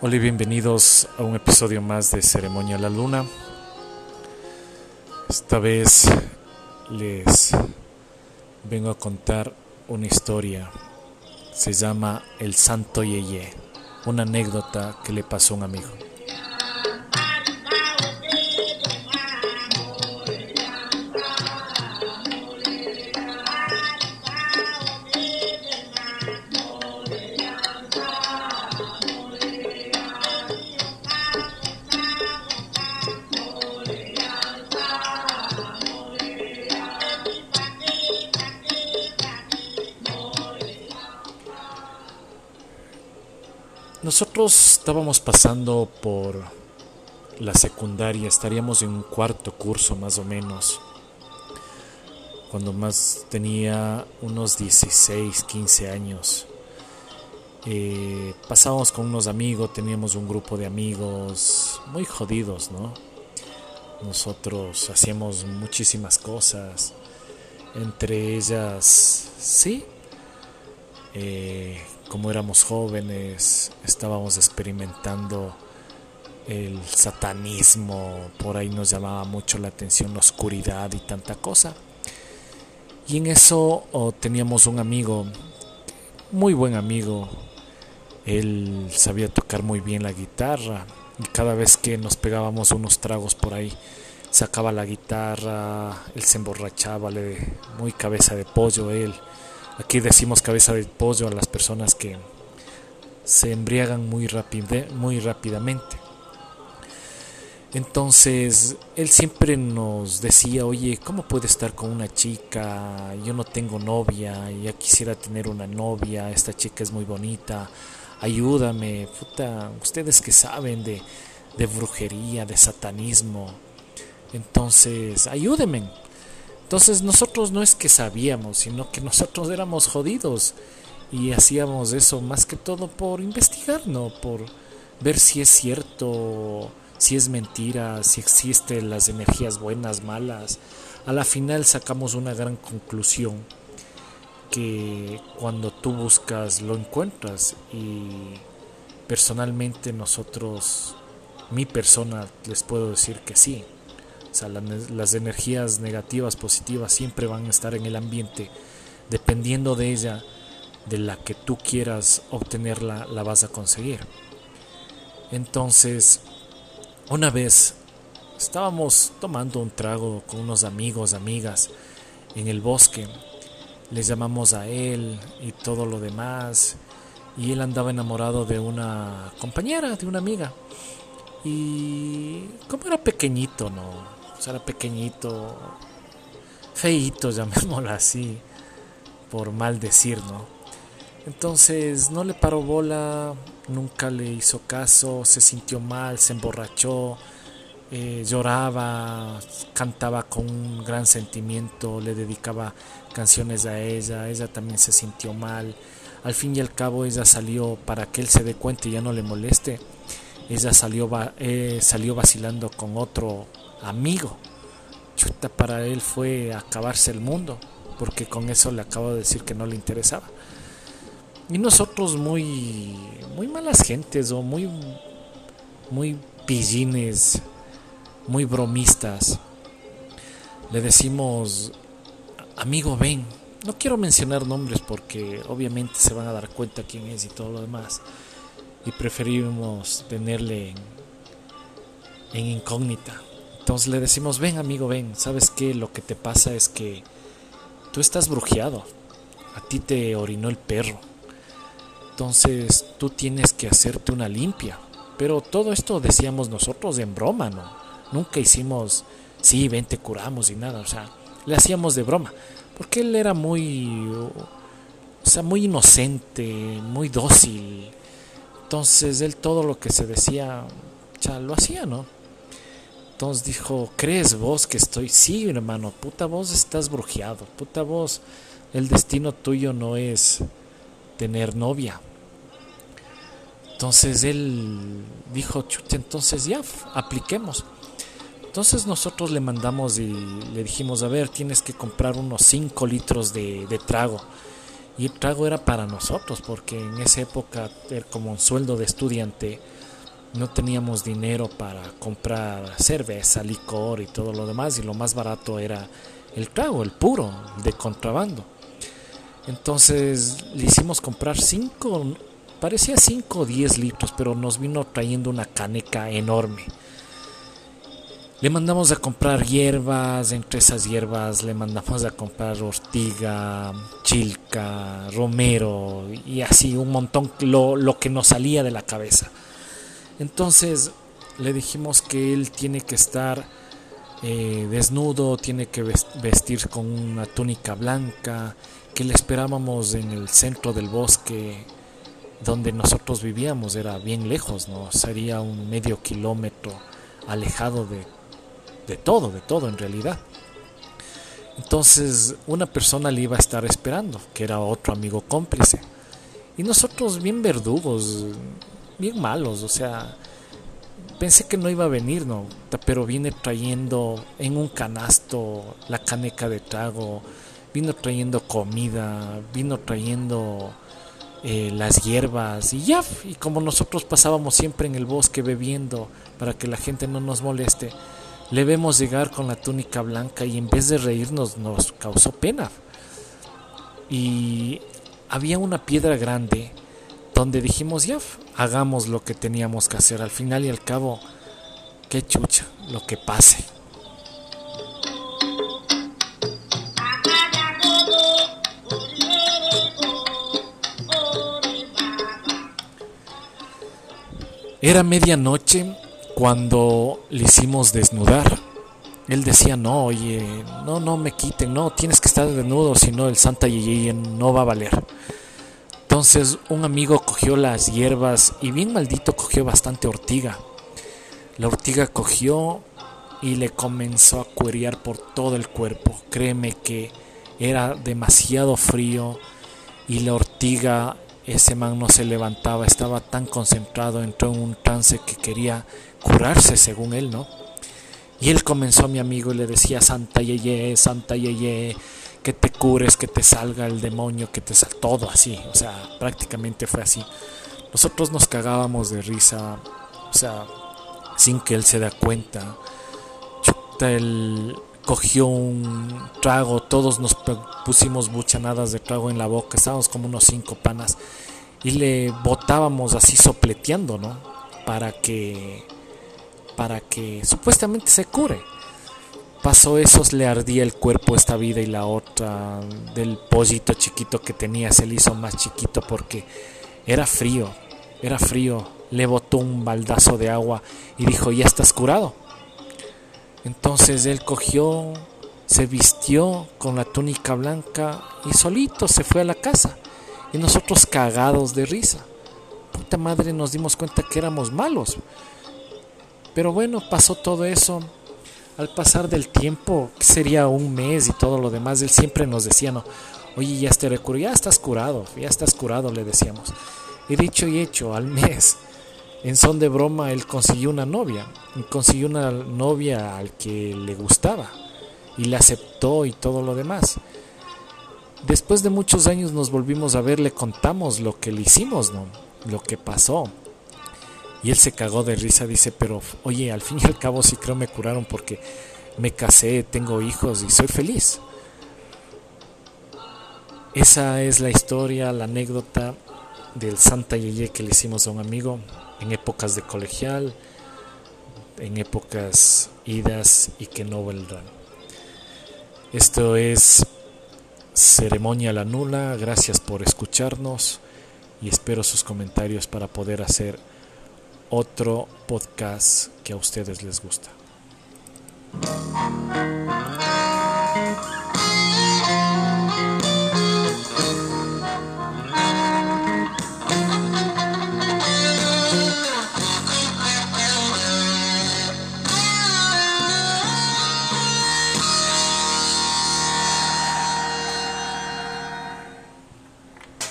Hola y bienvenidos a un episodio más de Ceremonia la Luna. Esta vez les vengo a contar una historia. Se llama El Santo Yeye, una anécdota que le pasó a un amigo. Nosotros estábamos pasando por la secundaria, estaríamos en un cuarto curso más o menos, cuando más tenía unos 16, 15 años. Eh, pasábamos con unos amigos, teníamos un grupo de amigos muy jodidos, ¿no? Nosotros hacíamos muchísimas cosas, entre ellas, sí, eh, como éramos jóvenes, estábamos experimentando el satanismo, por ahí nos llamaba mucho la atención la oscuridad y tanta cosa. Y en eso oh, teníamos un amigo, muy buen amigo, él sabía tocar muy bien la guitarra y cada vez que nos pegábamos unos tragos por ahí, sacaba la guitarra, él se emborrachaba, le, muy cabeza de pollo él Aquí decimos cabeza de pollo a las personas que se embriagan muy, muy rápidamente. Entonces, él siempre nos decía, oye, ¿cómo puede estar con una chica? Yo no tengo novia, ya quisiera tener una novia, esta chica es muy bonita, ayúdame, puta, ustedes que saben de, de brujería, de satanismo, entonces, ayúdenme. Entonces nosotros no es que sabíamos, sino que nosotros éramos jodidos y hacíamos eso más que todo por investigar, ¿no? Por ver si es cierto, si es mentira, si existen las energías buenas, malas. A la final sacamos una gran conclusión que cuando tú buscas lo encuentras y personalmente nosotros, mi persona, les puedo decir que sí las energías negativas, positivas, siempre van a estar en el ambiente. Dependiendo de ella, de la que tú quieras obtenerla, la vas a conseguir. Entonces, una vez estábamos tomando un trago con unos amigos, amigas, en el bosque. Les llamamos a él y todo lo demás. Y él andaba enamorado de una compañera, de una amiga. Y como era pequeñito, no, era pequeñito, feito, llamémoslo así, por mal decir, ¿no? Entonces no le paró bola, nunca le hizo caso, se sintió mal, se emborrachó, eh, lloraba, cantaba con un gran sentimiento, le dedicaba canciones a ella, ella también se sintió mal. Al fin y al cabo ella salió para que él se dé cuenta y ya no le moleste. Ella salió, eh, salió vacilando con otro amigo. Chuta, para él fue acabarse el mundo, porque con eso le acabo de decir que no le interesaba. Y nosotros muy, muy malas gentes o muy, muy pillines, muy bromistas, le decimos, amigo, ven. No quiero mencionar nombres porque obviamente se van a dar cuenta quién es y todo lo demás. Y preferimos tenerle en incógnita. Entonces le decimos, ven amigo, ven, ¿sabes qué? Lo que te pasa es que tú estás brujeado, a ti te orinó el perro. Entonces tú tienes que hacerte una limpia. Pero todo esto decíamos nosotros en broma, ¿no? Nunca hicimos, sí, ven, te curamos y nada, o sea, le hacíamos de broma. Porque él era muy, o sea, muy inocente, muy dócil. Entonces él todo lo que se decía, ya lo hacía, ¿no? Entonces dijo, ¿crees vos que estoy? Sí, hermano, puta vos estás brujeado, puta vos, el destino tuyo no es tener novia. Entonces él dijo, chute, entonces ya, apliquemos. Entonces nosotros le mandamos y le dijimos, a ver, tienes que comprar unos 5 litros de, de, trago. Y el trago era para nosotros, porque en esa época, como un sueldo de estudiante, no teníamos dinero para comprar cerveza, licor y todo lo demás y lo más barato era el trago, el puro, de contrabando. Entonces le hicimos comprar 5, parecía 5 o 10 litros, pero nos vino trayendo una caneca enorme. Le mandamos a comprar hierbas, entre esas hierbas le mandamos a comprar ortiga, chilca, romero y así un montón, lo, lo que nos salía de la cabeza. Entonces le dijimos que él tiene que estar eh, desnudo, tiene que vestir con una túnica blanca, que le esperábamos en el centro del bosque donde nosotros vivíamos, era bien lejos, ¿no? Sería un medio kilómetro alejado de, de todo, de todo en realidad. Entonces una persona le iba a estar esperando, que era otro amigo cómplice. Y nosotros bien verdugos, bien malos, o sea, pensé que no iba a venir, no, pero viene trayendo en un canasto la caneca de trago, vino trayendo comida, vino trayendo eh, las hierbas y ya, y como nosotros pasábamos siempre en el bosque bebiendo para que la gente no nos moleste, le vemos llegar con la túnica blanca y en vez de reírnos nos causó pena. Y había una piedra grande donde dijimos, ya, hagamos lo que teníamos que hacer. Al final y al cabo, qué chucha, lo que pase. Era medianoche cuando le hicimos desnudar. Él decía, no, oye, no, no me quiten, no, tienes que estar desnudo, si no el Santa Yeye no va a valer. Entonces un amigo cogió las hierbas y bien maldito cogió bastante ortiga. La ortiga cogió y le comenzó a cuerear por todo el cuerpo. Créeme que era demasiado frío y la ortiga, ese man no se levantaba, estaba tan concentrado, entró en un trance que quería curarse según él, ¿no? Y él comenzó a mi amigo y le decía, Santa Yeye, Santa Yeye, que te cures, que te salga el demonio, que te salga todo así, o sea, prácticamente fue así. Nosotros nos cagábamos de risa, o sea, sin que él se da cuenta. él cogió un trago, todos nos pusimos buchanadas de trago en la boca, estábamos como unos cinco panas y le botábamos así sopleteando, ¿no? Para que para que supuestamente se cure pasó eso, le ardía el cuerpo esta vida y la otra del pollito chiquito que tenía se le hizo más chiquito porque era frío, era frío. Le botó un baldazo de agua y dijo, ya estás curado. Entonces él cogió, se vistió con la túnica blanca y solito se fue a la casa. Y nosotros cagados de risa. Puta madre nos dimos cuenta que éramos malos. Pero bueno, pasó todo eso al pasar del tiempo, que sería un mes y todo lo demás, él siempre nos decía, no, oye, ya, te ya estás curado, ya estás curado, le decíamos. Y dicho y hecho, al mes, en son de broma, él consiguió una novia, consiguió una novia al que le gustaba y le aceptó y todo lo demás. Después de muchos años nos volvimos a ver, le contamos lo que le hicimos, ¿no? Lo que pasó. Y él se cagó de risa, dice, pero oye, al fin y al cabo sí creo me curaron porque me casé, tengo hijos y soy feliz. Esa es la historia, la anécdota del Santa Yeye que le hicimos a un amigo en épocas de colegial, en épocas idas y que no vendrán. Esto es Ceremonia la Nula, gracias por escucharnos y espero sus comentarios para poder hacer otro podcast que a ustedes les gusta.